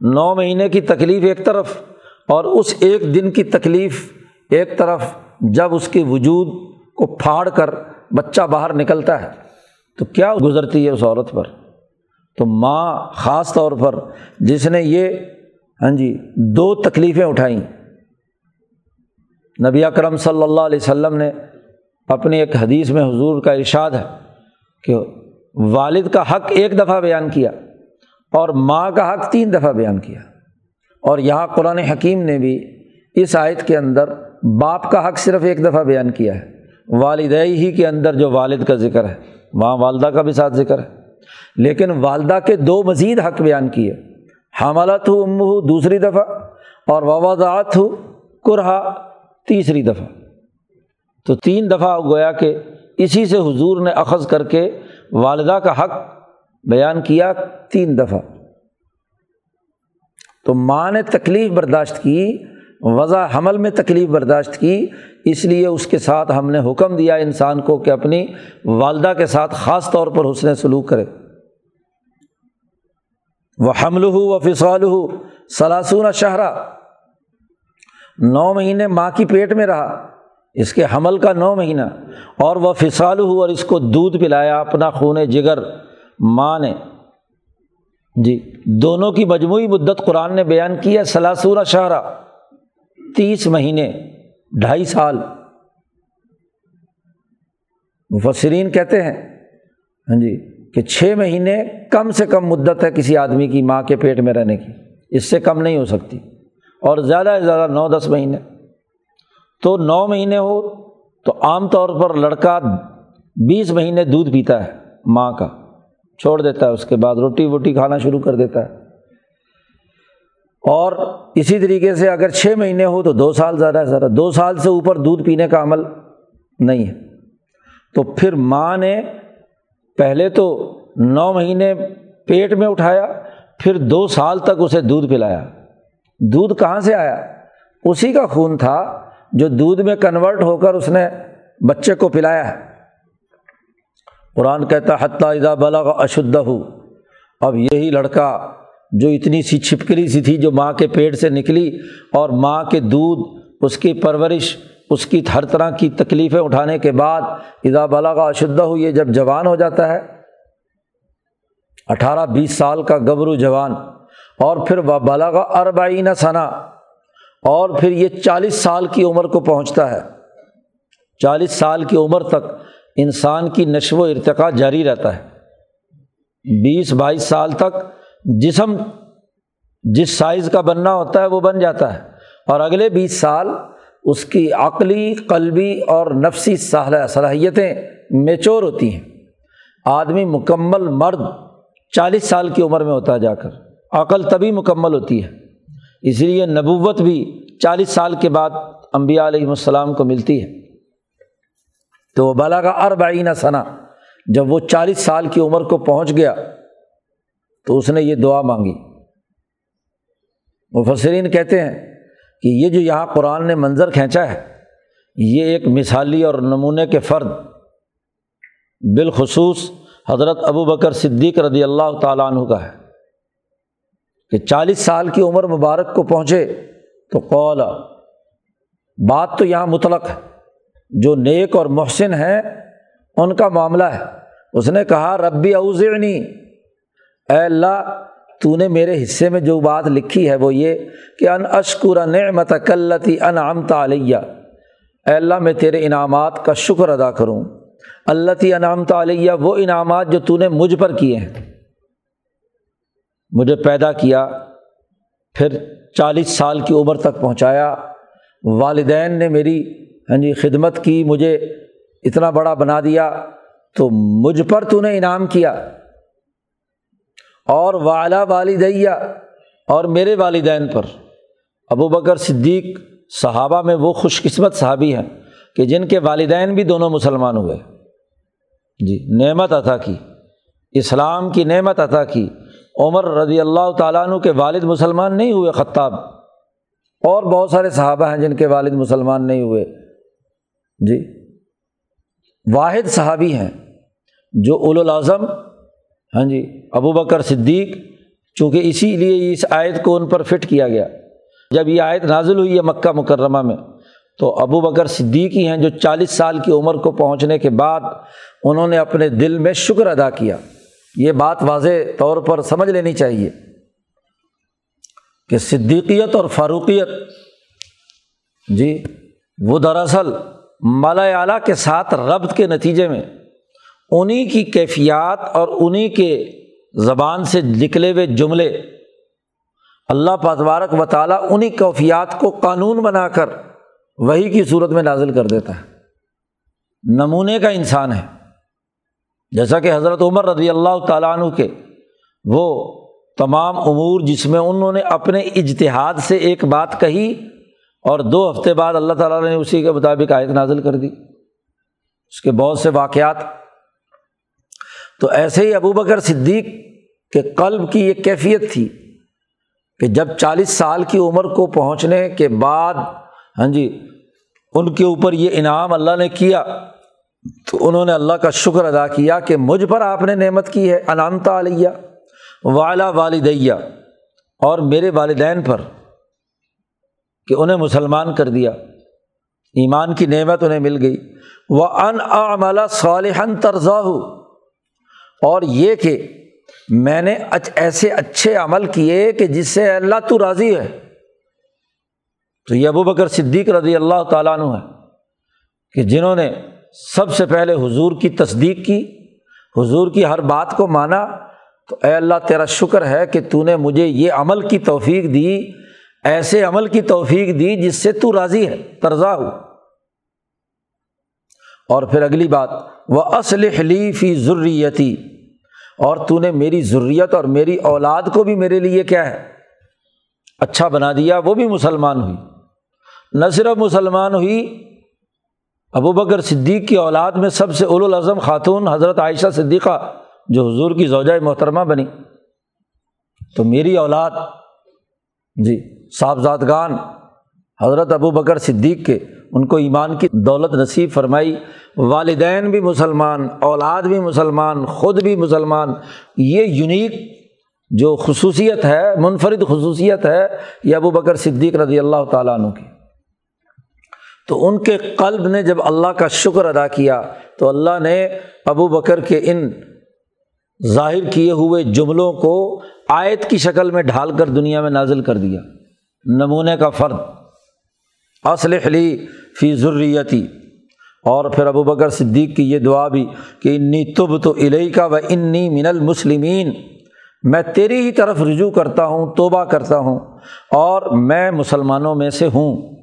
نو مہینے کی تکلیف ایک طرف اور اس ایک دن کی تکلیف ایک طرف، جب اس کے وجود کو پھاڑ کر بچہ باہر نکلتا ہے، تو کیا گزرتی ہے اس عورت پر؟ تو ماں خاص طور پر جس نے یہ ہاں جی دو تکلیفیں اٹھائیں۔ نبی اکرم صلی اللہ علیہ وسلم نے اپنی ایک حدیث میں حضور کا ارشاد ہے کہ والد کا حق ایک دفعہ بیان کیا اور ماں کا حق تین دفعہ بیان کیا۔ اور یہاں قرآن حکیم نے بھی اس آیت کے اندر باپ کا حق صرف ایک دفعہ بیان کیا ہے۔ والدئی ہی کے اندر جو والد کا ذکر ہے وہاں والدہ کا بھی ساتھ ذکر ہے۔ لیکن والدہ کے دو مزید حق بیان کیے۔ حملت ہو ام ہو دوسری دفعہ اور ووادات ہو کرہا تیسری دفعہ۔ تو تین دفعہ گویا کہ اسی سے حضور نے اخذ کر کے والدہ کا حق بیان کیا تین دفعہ۔ تو ماں نے تکلیف برداشت کی وضع حمل میں تکلیف برداشت کی، اس لیے اس کے ساتھ ہم نے حکم دیا انسان کو کہ اپنی والدہ کے ساتھ خاص طور پر حسن سلوک کرے۔ وہ حمل ہو و فصال ہو سلاسون شہرا۔ نو مہینے ماں کی پیٹ میں رہا۔ اس کے حمل کا نو مہینہ۔ اور وہ فصال ہو اور اس کو دودھ پلایا اپنا خون جگر۔ ماں نے۔ جی دونوں کی مجموعی مدت قرآن نے بیان کی ہے سلاسورہ شہرہ تیس مہینے، ڈھائی سال۔ مفسرین کہتے ہیں ہاں جی کہ چھ مہینے کم سے کم مدت ہے کسی آدمی کی ماں کے پیٹ میں رہنے کی۔ اس سے کم نہیں ہو سکتی۔ اور زیادہ سے زیادہ نو دس مہینے۔ تو نو مہینے ہو تو عام طور پر لڑکا بیس مہینے دودھ پیتا ہے ماں کا، چھوڑ دیتا ہے، اس کے بعد روٹی ووٹی کھانا شروع کر دیتا ہے۔ اور اسی طریقے سے اگر چھ مہینے ہو تو دو سال زیادہ ہے، زیادہ دو سال سے اوپر دودھ پینے کا عمل نہیں ہے۔ تو پھر ماں نے پہلے تو نو مہینے پیٹ میں اٹھایا، پھر دو سال تک اسے دودھ پلایا۔ دودھ کہاں سے آیا؟ اسی کا خون تھا جو دودھ میں کنورٹ ہو کر اس نے بچے کو پلایا ہے۔ قرآن کہتا حتیٰ اذا بلغ اشدھ ہو اب یہی لڑکا جو اتنی سی چھپکلی سی تھی جو ماں کے پیٹ سے نکلی اور ماں کے دودھ، اس کی پرورش، اس کی ہر طرح کی تکلیفیں اٹھانے کے بعد اذا بلغ اشدھ ہو یہ جب جوان ہو جاتا ہے، اٹھارہ بیس سال کا گبرو جوان، اور پھر وہ بلغ اربعین ثنا اور پھر یہ چالیس سال کی عمر کو پہنچتا ہے۔ چالیس سال کی عمر تک انسان کی نشو و ارتقا جاری رہتا ہے۔ بیس، بائیس سال تک جسم جس سائز کا بننا ہوتا ہے وہ بن جاتا ہے اور اگلے بیس سال اس کی عقلی، قلبی اور نفسی صلاحیتیں میچور ہوتی ہیں۔ آدمی مکمل مرد چالیس سال کی عمر میں ہوتا ہے جا کر۔ عقل تبھی مکمل ہوتی ہے۔ اسی لیے نبوت بھی چالیس سال کے بعد امبیا علیہم السلام کو ملتی ہے۔ تو وہ بالا کا اربعین ثنا جب وہ چالیس سال کی عمر کو پہنچ گیا تو اس نے یہ دعا مانگی۔ مفسرین کہتے ہیں کہ یہ جو یہاں قرآن نے منظر کھینچا ہے، یہ ایک مثالی اور نمونے کے فرد۔ بالخصوص حضرت ابو بکر صدیق رضی اللہ تعالیٰ عنہ کا ہے کہ چالیس سال کی عمر مبارک کو پہنچے تو قولا بات تو یہاں مطلق ہے، جو نیک اور محسن ہیں، ان کا معاملہ ہے۔ اس نے کہا، ربی اوزعنی اے اللہ، تو نے میرے حصے میں جو بات لکھی ہے وہ یہ کہ ان اشکر نعمت کلتی ان امتا علیہ۔ اے اللہ، میں تیرے انعامات کا شکر ادا کروں۔ اللہ تی انعامت علیہ، وہ انعامات جو تو نے مجھ پر کیے ہیں۔ مجھے پیدا کیا، پھر چالیس سال کی عمر تک پہنچایا۔ والدین نے میری ہاں جی خدمت کی، مجھے اتنا بڑا بنا دیا۔ تو مجھ پر تو نے انعام کیا۔ اور والا والدیا اور میرے والدین پر۔ ابو بکر صدیق صحابہ میں وہ خوش قسمت صحابی ہیں کہ جن کے والدین بھی دونوں مسلمان ہوئے۔ جی نعمت عطا کی۔ اسلام کی نعمت عطا کی۔ عمر رضی اللہ تعالیٰ عنہ کے والد مسلمان نہیں ہوئے، خطاب۔ اور بہت سارے صحابہ ہیں جن کے والد مسلمان نہیں ہوئے۔ جی واحد صحابی ہیں جو اول الاظم ہاں جی ابو بکر صدیق، چونکہ اسی لیے اس آیت کو ان پر فٹ کیا گیا۔ جب یہ آیت نازل ہوئی ہے مکہ مکرمہ میں، تو ابو بکر صدیق ہی ہیں جو چالیس سال کی عمر کو پہنچنے کے بعد انہوں نے اپنے دل میں شکر ادا کیا۔ یہ بات واضح طور پر سمجھ لینی چاہیے کہ صدیقیت اور فاروقیت جی وہ دراصل مالا اعلیٰ کے ساتھ ربط کے نتیجے میں انہیں کی کیفیات اور انہیں کے زبان سے نکلے ہوئے جملے اللہ پتوارک و تعالیٰ انہیں کیفیات کو قانون بنا کر وہی کی صورت میں نازل کر دیتا ہے۔ نمونے کا انسان ہے۔ جیسا کہ حضرت عمر رضی اللہ تعالیٰ عنہ کے وہ تمام امور جس میں انہوں نے اپنے اجتہاد سے ایک بات کہی اور دو ہفتے بعد اللہ تعالیٰ نے اسی کے مطابق آیت نازل کر دی۔ اس کے بہت سے واقعات تو ایسے ہی ابو بکر صدیق کے قلب کی یہ کیفیت تھی کہ جب چالیس سال کی عمر کو پہنچنے کے بعد ہاں جی ان کے اوپر یہ انعام اللہ نے کیا، تو انہوں نے اللہ کا شکر ادا کیا کہ مجھ پر آپ نے نعمت کی ہے انامتا علیہ والا والدیہ اور میرے والدین پر کہ انہیں مسلمان کر دیا۔ ایمان کی نعمت انہیں مل گئی۔ وہ ان عملہ صالحن طرزہ اور یہ کہ میں نے ایسے اچھے عمل کیے کہ جس سے اللہ تو راضی ہے۔ تو یہ ابو بکر صدیق رضی اللہ تعالیٰ عنہ ہے کہ جنہوں نے سب سے پہلے حضور کی تصدیق کی، حضور کی ہر بات کو مانا۔ تو اے اللہ، تیرا شکر ہے کہ تو نے مجھے یہ عمل کی توفیق دی، ایسے عمل کی توفیق دی جس سے تو راضی ہے ترزا ہو۔ اور پھر اگلی بات وہ اصل فی ضروریتی اور تو نے میری ضروریت اور میری اولاد کو بھی میرے لیے کیا ہے؟ اچھا بنا دیا، وہ بھی مسلمان ہوئی۔ نہ صرف مسلمان ہوئی، ابو بکر صدیق کی اولاد میں سب سے اول الاظم خاتون حضرت عائشہ صدیقہ، جو حضور کی زوجۂ محترمہ بنی۔ تو میری اولاد جی صاحبزادگان حضرت ابو بکر صدیق کے ان کو ایمان کی دولت نصیب فرمائی، والدین بھی مسلمان، اولاد بھی مسلمان، خود بھی مسلمان، یہ یونیک جو خصوصیت ہے، منفرد خصوصیت ہے، یہ ابو بکر صدیق رضی اللہ تعالیٰ عنہ کی۔ تو ان کے قلب نے جب اللہ کا شکر ادا کیا، تو اللہ نے ابو بکر کے ان ظاہر کیے ہوئے جملوں کو آیت کی شکل میں ڈھال کر دنیا میں نازل کر دیا۔ نمونے کا فرد۔ اصل علی فی ضروریتی اور پھر ابو بکر صدیق کی یہ دعا بھی کہ انی تب تو علیہ کا و انی من المسلمین۔ میں تیری ہی طرف رجوع کرتا ہوں، توبہ کرتا ہوں، اور میں مسلمانوں میں سے ہوں۔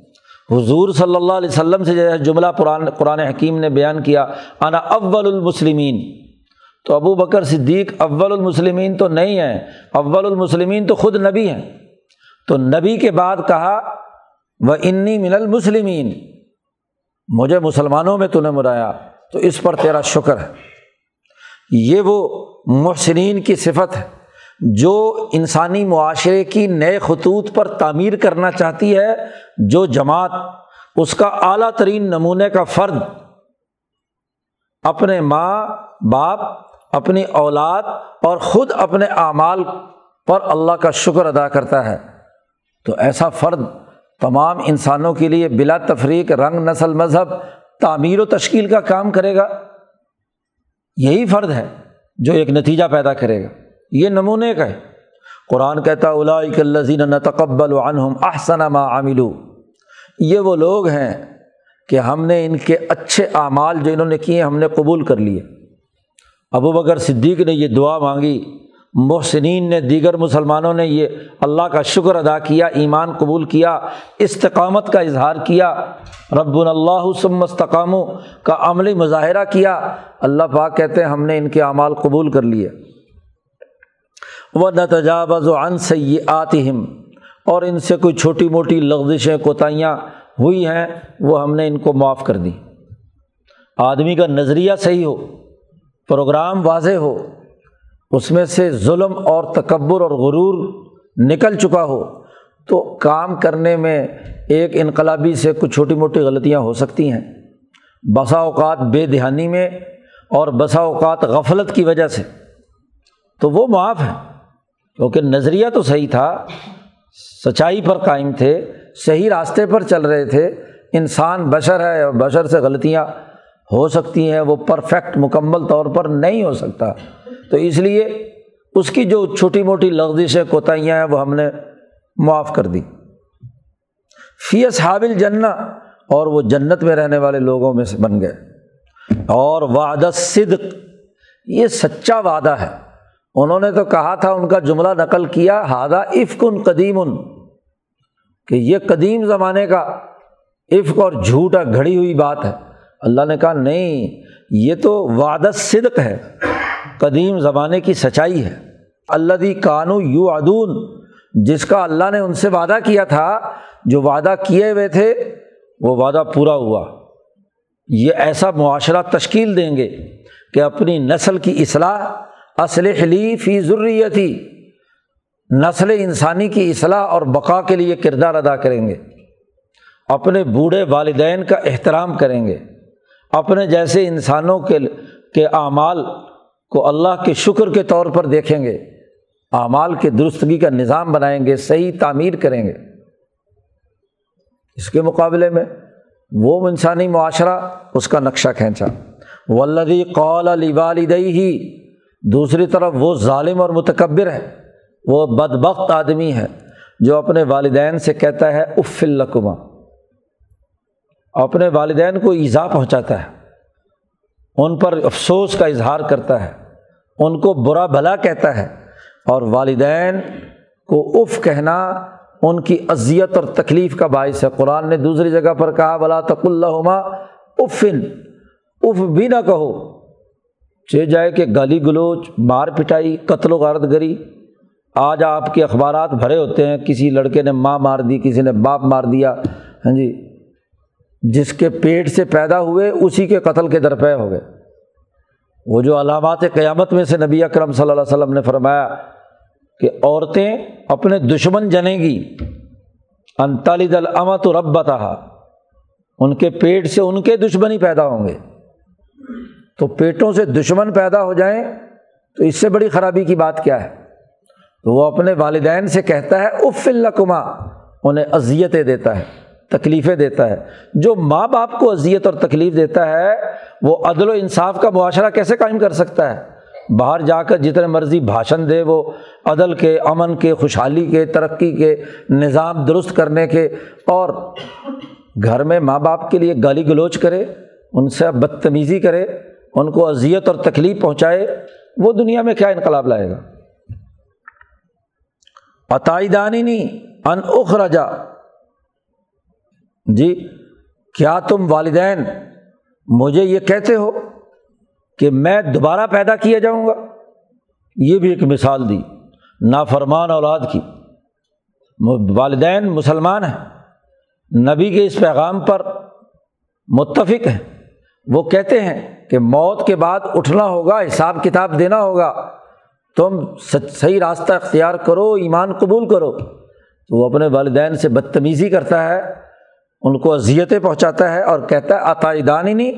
حضور صلی اللہ علیہ وسلم سے جو جملہ قرآن قرآن حکیم نے بیان کیا، انا اول المسلمین۔ تو ابو بکر صدیق اول المسلمین تو نہیں ہیں، اول المسلمین تو خود نبی ہیں۔ تو نبی کے بعد کہا وہ انی من المسلمین مجھے مسلمانوں میں تو نے مرایا، تو اس پر تیرا شکر ہے۔ یہ وہ محسنین کی صفت ہے جو انسانی معاشرے کی نئے خطوط پر تعمیر کرنا چاہتی ہے، جو جماعت، اس کا اعلیٰ ترین نمونے کا فرد، اپنے ماں، باپ، اپنی اولاد اور خود اپنے اعمال پر اللہ کا شکر ادا کرتا ہے۔ تو ایسا فرد تمام انسانوں کے لیے بلا تفریق رنگ نسل مذہب تعمیر و تشکیل کا کام کرے گا۔ یہی فرد ہے جو ایک نتیجہ پیدا کرے گا۔ یہ نمونے کا ہے۔ قرآن کہتا الزین نہ تقبل عنہم احسن ما عاملو یہ وہ لوگ ہیں کہ ہم نے ان کے اچھے اعمال جو انہوں نے کیے، ہم نے قبول کر لیے۔ ابو بکر صدیق نے یہ دعا مانگی۔ محسنین نے، دیگر مسلمانوں نے یہ اللہ کا شکر ادا کیا، ایمان قبول کیا، استقامت کا اظہار کیا۔ رب اللہ استقام کا عملی مظاہرہ کیا۔ اللہ پاک کہتے ہیں، ہم نے ان کے اعمال قبول کر لیے۔ وہ نہ تجاوز و عن سی آتم اور ان سے کوئی چھوٹی موٹی لغزشیں، کوتاہیاں ہوئی ہیں، وہ ہم نے ان کو معاف کر دی۔ آدمی کا نظریہ صحیح ہو، پروگرام واضح ہو اس میں سے ظلم اور تکبر اور غرور نکل چکا ہو تو کام کرنے میں ایک انقلابی سے کچھ چھوٹی موٹی غلطیاں ہو سکتی ہیں۔ بسا اوقات بے دہانی میں اور بسا اوقات غفلت کی وجہ سے۔ تو وہ معاف ہے کیونکہ نظریہ تو صحیح تھا، سچائی پر قائم تھے، صحیح راستے پر چل رہے تھے۔ انسان بشر ہے اور بشر سے غلطیاں ہو سکتی ہیں، وہ پرفیکٹ مکمل طور پر نہیں ہو سکتا۔ تو اس لیے اس کی جو چھوٹی موٹی لغزشیں کوتاہیاں ہیں، وہ ہم نے معاف کر دی۔ فیس حابل جنا اور وہ جنت میں رہنے والے لوگوں میں سے بن گئے۔ اور وعدہ صدق یہ سچا وعدہ ہے۔ انہوں نے تو کہا تھا، ان کا جملہ نقل کیا ہادہ افکن قدیم ان کہ یہ قدیم زمانے کا عفق اور جھوٹا، گھڑی ہوئی بات ہے۔ اللہ نے کہا، نہیں، یہ تو وعدہ صدق ہے۔ قدیم زمانے کی سچائی ہے۔ اللہ دی کانو یو ادون جس کا اللہ نے ان سے وعدہ کیا تھا، جو وعدہ کیے ہوئے تھے، وہ وعدہ پورا ہوا۔ یہ ایسا معاشرہ تشکیل دیں گے کہ اپنی نسل کی اصلاح اصل اسلحلی فی ضروریتی نسل انسانی کی اصلاح اور بقا کے لیے کردار ادا کریں گے۔ اپنے بوڑھے والدین کا احترام کریں گے۔ اپنے جیسے انسانوں کے کے اعمال کو اللہ کے شکر کے طور پر دیکھیں گے، اعمال کے درستگی کا نظام بنائیں گے، صحیح تعمیر کریں گے۔ اس کے مقابلے میں وہ انسانی معاشرہ اس کا نقشہ کھینچا۔ ولدی قول علی والدئی ہی دوسری طرف وہ ظالم اور متکبر ہے، وہ بد بخت آدمی ہے جو اپنے والدین سے کہتا ہے اف القما اپنے والدین کو ایزا پہنچاتا ہے۔ ان پر افسوس کا اظہار کرتا ہے، ان کو برا بھلا کہتا ہے اور والدین کو اف کہنا ان کی اذیت اور تکلیف کا باعث ہے۔ قرآن نے دوسری جگہ پر کہا بلا تق اللہ افن اف بھی نہ کہو۔ چے جائے کہ گالی گلوچ، مار پٹائی، قتل و غارت گری آج آپ کے اخبارات بھرے ہوتے ہیں، کسی لڑکے نے ماں مار دی، کسی نے باپ مار دیا۔ ہاں جی۔ جس کے پیٹ سے پیدا ہوئے، اسی کے قتل کے درپے ہو گئے۔ وہ جو علامات قیامت میں سے نبی اکرم صلی اللہ علیہ وسلم نے فرمایا کہ عورتیں اپنے دشمن جنیں گی انتالد الامت رب بتا ان کے پیٹ سے ان کے دشمن ہی پیدا ہوں گے۔ تو پیٹوں سے دشمن پیدا ہو جائیں، تو اس سے بڑی خرابی کی بات کیا ہے؟ تو وہ اپنے والدین سے کہتا ہے اف القما انہیں اذیتیں دیتا ہے۔ تکلیفیں دیتا ہے۔ جو ماں باپ کو اذیت اور تکلیف دیتا ہے، وہ عدل و انصاف کا معاشرہ کیسے قائم کر سکتا ہے؟ باہر جا کر جتنے مرضی بھاشن دے وہ، عدل کے، امن کے، خوشحالی کے، ترقی کے، نظام درست کرنے کے۔ اور گھر میں ماں باپ کے لیے گالی گلوچ کرے، ان سے بدتمیزی کرے، ان کو اذیت اور تکلیف پہنچائے، وہ دنیا میں کیا انقلاب لائے گا؟ عطائی دانی نہیں، ان اخرجا۔ جی کیا تم والدین مجھے یہ کہتے ہو کہ میں دوبارہ پیدا کیا جاؤں گا؟ یہ بھی ایک مثال دی، نافرمان اولاد کی۔ والدین مسلمان ہیں۔ نبی کے اس پیغام پر متفق ہیں۔ وہ کہتے ہیں کہ موت کے بعد اٹھنا ہوگا، حساب کتاب دینا ہوگا۔ تم صحیح راستہ اختیار کرو، ایمان قبول کرو۔ تو وہ اپنے والدین سے بدتمیزی کرتا ہے۔ ان کو اذیتیں پہنچاتا ہے اور کہتا ہے عطائدان ہی نہیں۔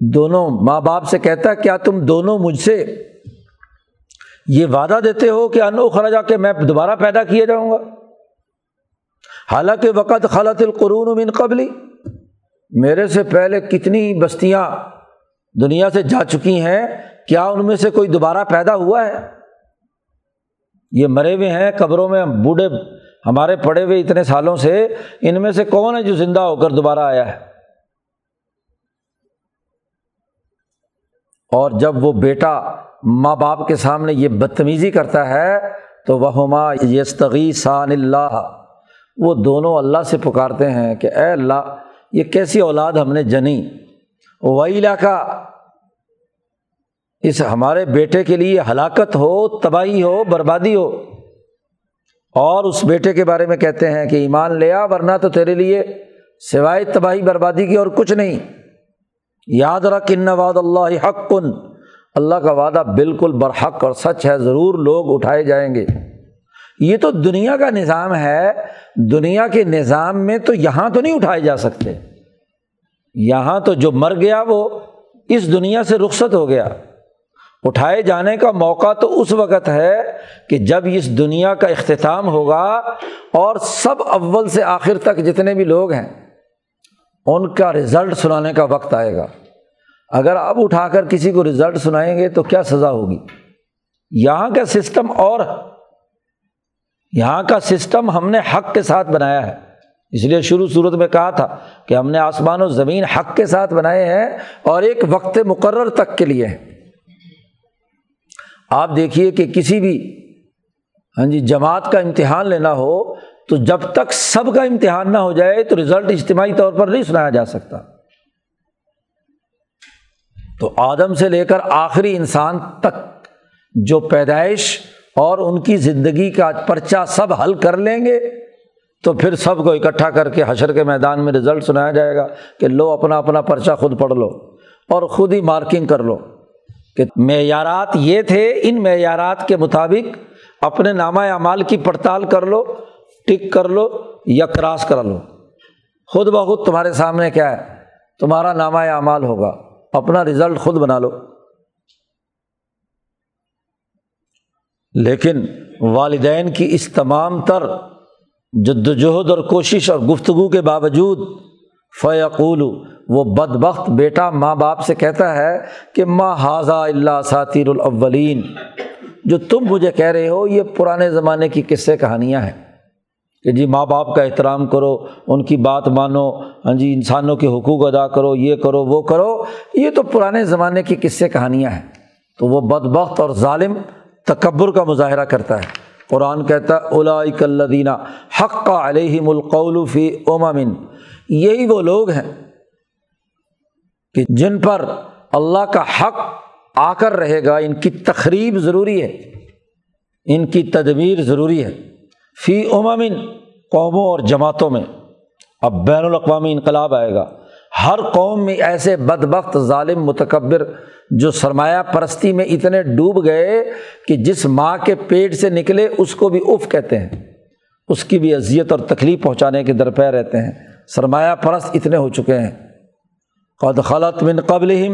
دونوں ماں باپ سے کہتا ہے، کیا تم دونوں مجھ سے یہ وعدہ دیتے ہو کہ انو خرجا کہ میں دوبارہ پیدا کیا جاؤں گا؟ حالانکہ وقت خلط القرون من قبلی۔ میرے سے پہلے کتنی بستیاں دنیا سے جا چکی ہیں، کیا ان میں سے کوئی دوبارہ پیدا ہوا ہے؟ یہ مرے ہوئے ہیں، قبروں میں بوڑھے ہمارے پڑے ہوئے اتنے سالوں سے ان میں سے کون ہے جو زندہ ہو کر دوبارہ آیا ہے؟ اور جب وہ بیٹا ماں باپ کے سامنے یہ بدتمیزی کرتا ہے، تو وہ ماں یستغی سان اللہ۔ وہ دونوں اللہ سے پکارتے ہیں کہ اے اللہ، یہ کیسی اولاد ہم نے جنی؟ وہی علاقہ اس ہمارے بیٹے کے لیے ہلاکت ہو، تباہی ہو، بربادی ہو۔ اور اس بیٹے کے بارے میں کہتے ہیں کہ ایمان لیا ورنہ تو تیرے لیے سوائے تباہی، بربادی کی اور کچھ نہیں۔ یاد رکھ، ان واد اللہ حق کن اللہ کا وعدہ بالکل برحق اور سچ ہے، ضرور لوگ اٹھائے جائیں گے۔ یہ تو دنیا کا نظام ہے۔ دنیا کے نظام میں تو یہاں تو نہیں اٹھائے جا سکتے۔ یہاں تو جو مر گیا وہ اس دنیا سے رخصت ہو گیا۔ اٹھائے جانے کا موقع تو اس وقت ہے کہ جب اس دنیا کا اختتام ہوگا اور سب اول سے آخر تک جتنے بھی لوگ ہیں، ان کا رزلٹ سنانے کا وقت آئے گا۔ اگر اب اٹھا کر کسی کو رزلٹ سنائیں گے تو کیا سزا ہوگی؟ یہاں کا سسٹم اور یہاں کا سسٹم ہم نے حق کے ساتھ بنایا ہے۔ اس لیے شروع صورت میں کہا تھا کہ ہم نے آسمان و زمین حق کے ساتھ بنائے ہیں اور ایک وقت مقرر تک کے لیے ہیں۔ آپ دیکھیے کہ کسی بھی ہاں جی جماعت کا امتحان لینا ہو، تو جب تک سب کا امتحان نہ ہو جائے تو رزلٹ اجتماعی طور پر نہیں سنایا جا سکتا۔ تو آدم سے لے کر آخری انسان تک جو پیدائش اور ان کی زندگی کا پرچہ سب حل کر لیں گے، تو پھر سب کو اکٹھا کر کے حشر کے میدان میں رزلٹ سنایا جائے گا کہ لو اپنا اپنا پرچہ خود پڑھ لو اور خود ہی مارکنگ کر لو۔ کہ معیارات یہ تھے، ان معیارات کے مطابق اپنے نامہ اعمال کی پڑتال کر لو، ٹک کر لو یا کراس کر لو۔ خود بخود تمہارے سامنے کیا ہے؟ تمہارا نامہ اعمال ہوگا۔ اپنا رزلٹ خود بنا لو۔ لیکن والدین کی اس تمام تر جد وجہد اور کوشش اور گفتگو کے باوجود فیقول وہ بد بخت بیٹا ماں باپ سے کہتا ہے کہ ماں حاضہ اللہ ساتیر الاولین۔ جو تم مجھے کہہ رہے ہو، یہ پرانے زمانے کی قصے کہانیاں ہیں۔ کہ جی ماں باپ کا احترام کرو، ان کی بات مانو ہاں جی انسانوں کے حقوق ادا کرو، یہ کرو، وہ کرو، یہ تو پرانے زمانے کی قصے کہانیاں ہیں۔ تو وہ بد بخت اور ظالم تکبر کا مظاہرہ کرتا ہے۔ قرآن کہتا ہے اولاک الدینہ حق کا علیہم القول فی امامن یہی وہ لوگ ہیں کہ جن پر اللہ کا حق آ کر رہے گا، ان کی تقریب ضروری ہے، ان کی تدبیر ضروری ہے۔ فی امامن قوموں اور جماعتوں میں اب بین الاقوامی انقلاب آئے گا۔ ہر قوم میں ایسے بد بخت ظالم، متکبر جو سرمایہ پرستی میں اتنے ڈوب گئے کہ جس ماں کے پیٹ سے نکلے اس کو بھی اف کہتے ہیں۔ اس کی بھی اذیت اور تکلیف پہنچانے کے درپے رہتے ہیں۔ سرمایہ پرست اتنے ہو چکے ہیں۔ قد خلط من قبل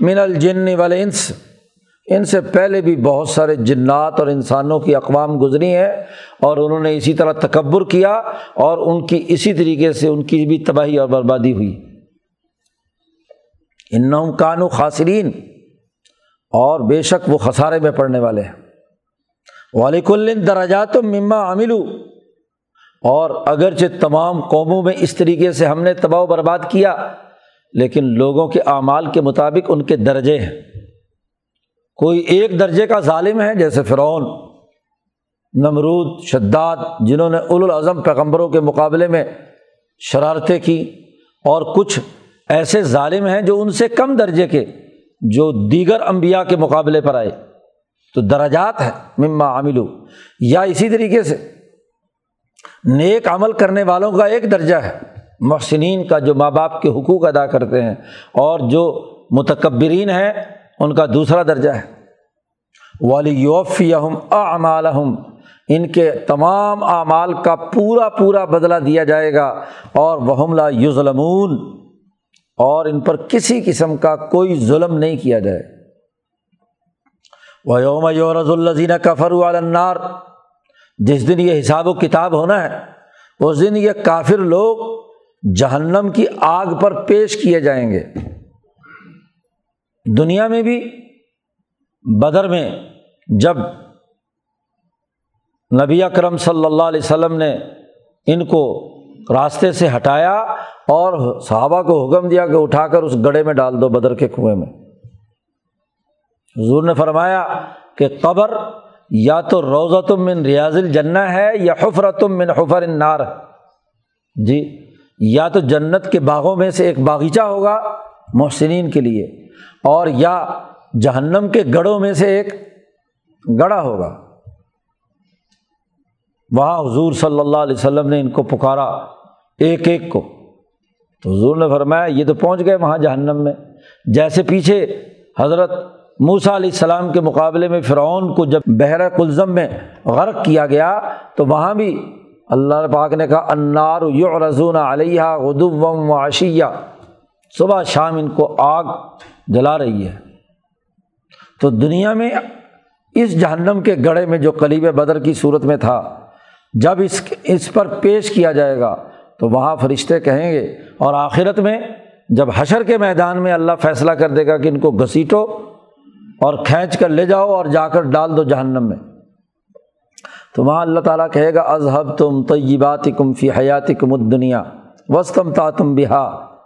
من الجن والانس ان سے پہلے بھی بہت سارے جنات اور انسانوں کی اقوام گزری ہیں اور انہوں نے اسی طرح تکبر کیا اور ان کی اسی طریقے سے ان کی بھی تباہی اور بربادی ہوئی۔ ان کانو خاصرین اور بے شک وہ خسارے میں پڑنے والے ہیں۔ والک الن دراجات مما عامل اور اگرچہ تمام قوموں میں اس طریقے سے ہم نے تباہ و برباد کیا، لیکن لوگوں کے اعمال کے مطابق ان کے درجے ہیں۔ کوئی ایک درجے کا ظالم ہے، جیسے فرعون، نمرود، شداد، جنہوں نے الاظم پیغمبروں کے مقابلے میں شرارتیں کی، اور کچھ ایسے ظالم ہیں جو ان سے کم درجے کے، جو دیگر امبیا کے مقابلے پر آئے۔ تو دراجات ہے مما عاملو یا اسی طریقے سے نیک عمل کرنے والوں کا ایک درجہ ہے۔ محسنین کا جو ماں باپ کے حقوق ادا کرتے ہیں اور جو متکبرین ہیں، ان کا دوسرا درجہ ہے۔ والی یوفی ان کے تمام اعمال کا پورا پورا بدلہ دیا جائے گا اور وہ لا یوزلمون اور ان پر کسی قسم کا کوئی ظلم نہیں کیا جائے۔ وہ یوم یورز الزین کفر والنار جس دن یہ حساب و کتاب ہونا ہے، اس دن یہ کافر لوگ جہنم کی آگ پر پیش کیے جائیں گے۔ دنیا میں بھی، بدر میں جب نبی اکرم صلی اللہ علیہ وسلم نے ان کو راستے سے ہٹایا اور صحابہ کو حکم دیا کہ اٹھا کر اس گڑھے میں ڈال دو بدر کے کنویں میں۔ حضور نے فرمایا کہ قبر یا تو روزہ تم من ریاض الجنہ ہے یا حفر تم من حفر النار جی یا تو جنت کے باغوں میں سے ایک باغیچہ ہوگا محسنین کے لیے، اور یا جہنم کے گڑھوں میں سے ایک گڑھا ہوگا۔ وہاں حضور صلی اللہ علیہ وسلم نے ان کو پکارا، ایک ایک کو۔ تو حضور نے فرمایا، یہ تو پہنچ گئے وہاں جہنم میں۔ جیسے پیچھے حضرت موسا علیہ السلام کے مقابلے میں فرعون کو جب بحر کلزم میں غرق کیا گیا، تو وہاں بھی اللہ پاک نے کہا انار یو رضون علیہ غدم و عشیہ۔ صبح شام ان کو آگ جلا رہی ہے۔ تو دنیا میں اس جہنم کے گڑھے میں جو قلیب بدر کی صورت میں تھا، جب اس اس پر پیش کیا جائے گا، تو وہاں فرشتے کہیں گے، اور آخرت میں جب حشر کے میدان میں اللہ فیصلہ کر دے گا کہ ان کو گھسیٹو اور کھینچ کر لے جاؤ اور جا کر ڈال دو جہنم میں۔ تو وہاں اللہ تعالیٰ کہے گا اذہب تم طیبات کم فی حیات کم دنیا وسطم تا تم بہا۔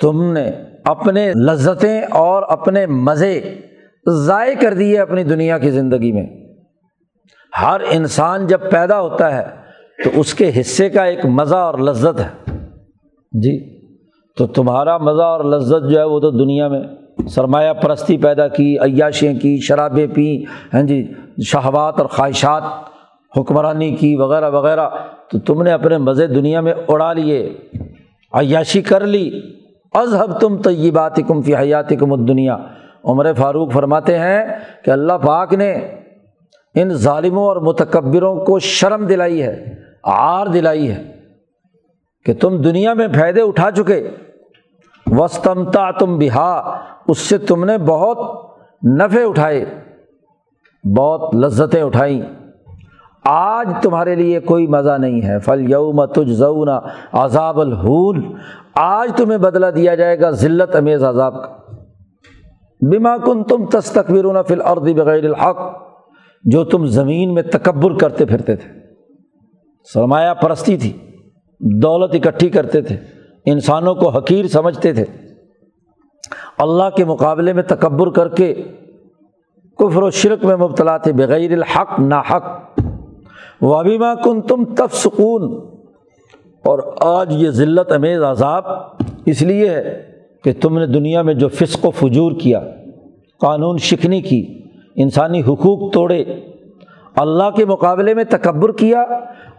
تم نے اپنے لذتیں اور اپنے مزے ضائع کر دیے اپنی دنیا کی زندگی میں۔ ہر انسان جب پیدا ہوتا ہے تو اس کے حصے کا ایک مزہ اور لذت ہے۔ جی تو تمہارا مزہ اور لذت جو ہے وہ تو دنیا میں۔ سرمایہ پرستی پیدا کی، عیاشیاں کی، شرابیں پیں ہاں جی شہوات اور خواہشات، حکمرانی کی، وغیرہ وغیرہ۔ تو تم نے اپنے مزے دنیا میں اڑا لیے، عیاشی کر لی۔ ازہب تم طیبات کم فی حیات کم دنیا عمر فاروق فرماتے ہیں کہ اللہ پاک نے ان ظالموں اور متکبروں کو شرم دلائی ہے آر دلائی ہے کہ تم دنیا میں فائدے اٹھا چکے۔ وسطمتا تم بہا اس سے تم نے بہت نفع اٹھائے، بہت لذتیں اٹھائیں۔ آج تمہارے لیے کوئی مزہ نہیں ہے۔ فل یوم تج زونا عذاب الحول آج تمہیں بدلا دیا جائے گا ذلت امیز عذاب کا۔ بما کن تم تستقبر فل عرد بغیر الحق۔ جو تم زمین میں تکبر کرتے پھرتے تھے۔ سرمایہ پرستی تھی، دولت اکٹھی کرتے تھے۔ انسانوں کو حقیر سمجھتے تھے۔ اللہ کے مقابلے میں تکبر کر کے کفر و شرک میں مبتلا تھے، بغیر الحق نا حق وابیما کن تم تف سکون اور آج یہ ذلت، امیز، عذاب اس لیے ہے کہ تم نے دنیا میں جو فسق و فجور کیا، قانون شکنی کی، انسانی حقوق توڑے۔ اللہ کے مقابلے میں تکبر کیا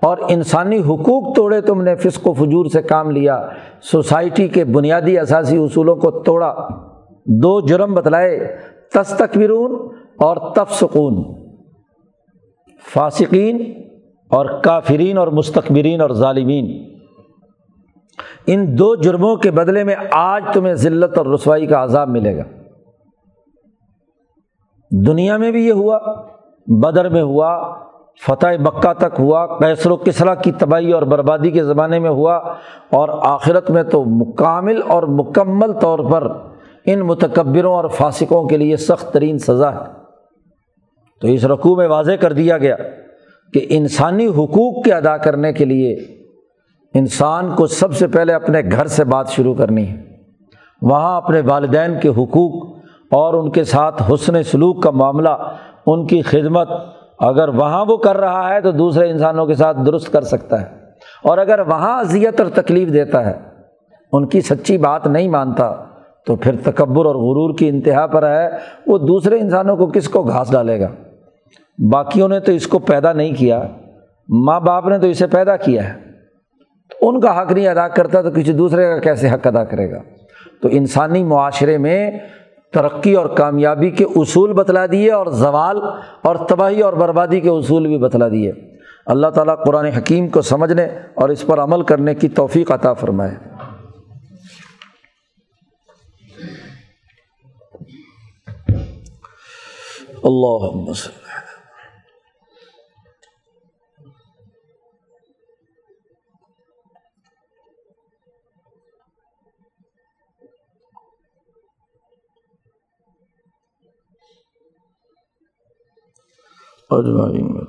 اور انسانی حقوق توڑے تم نے، فسق و فجور سے کام لیا، سوسائٹی کے بنیادی اثاثی اصولوں کو توڑا، دو جرم بتلائے تستقبرون اور تفسکون فاسقین اور کافرین اور مستقبرین اور ظالمین۔ ان دو جرموں کے بدلے میں آج تمہیں ذلت اور رسوائی کا عذاب ملے گا۔ دنیا میں بھی یہ ہوا۔ بدر میں ہوا، فتح مکہ تک ہوا کیسر و کسرا کی تباہی اور بربادی کے زمانے میں ہوا اور آخرت میں تو مکمل اور مکمل طور پر ان متکبروں اور فاسقوں کے لیے سخت ترین سزا ہے۔ تو اس رقوع میں واضح کر دیا گیا کہ انسانی حقوق کے ادا کرنے کے لیے انسان کو سب سے پہلے اپنے گھر سے بات شروع کرنی ہے۔ وہاں اپنے والدین کے حقوق اور ان کے ساتھ حسن سلوک کا معاملہ ان کی خدمت اگر وہاں وہ کر رہا ہے تو دوسرے انسانوں کے ساتھ درست کر سکتا ہے۔ اور اگر وہاں اذیت اور تکلیف دیتا ہے، ان کی سچی بات نہیں مانتا، تو پھر تکبر اور غرور کی انتہا پر ہے۔ وہ دوسرے انسانوں کو کس کو گھاس ڈالے گا؟ باقیوں نے تو اس کو پیدا نہیں کیا، ماں باپ نے تو اسے پیدا کیا ہے۔ تو ان کا حق نہیں ادا کرتا تو کسی دوسرے کا کیسے حق ادا کرے گا؟ تو انسانی معاشرے میں ترقی اور کامیابی کے اصول بتلا دیے اور زوال اور تباہی اور بربادی کے اصول بھی بتلا دیے۔ اللہ تعالیٰ قرآن حکیم کو سمجھنے اور اس پر عمل کرنے کی توفیق عطا فرمائے۔ اللہ اجمعین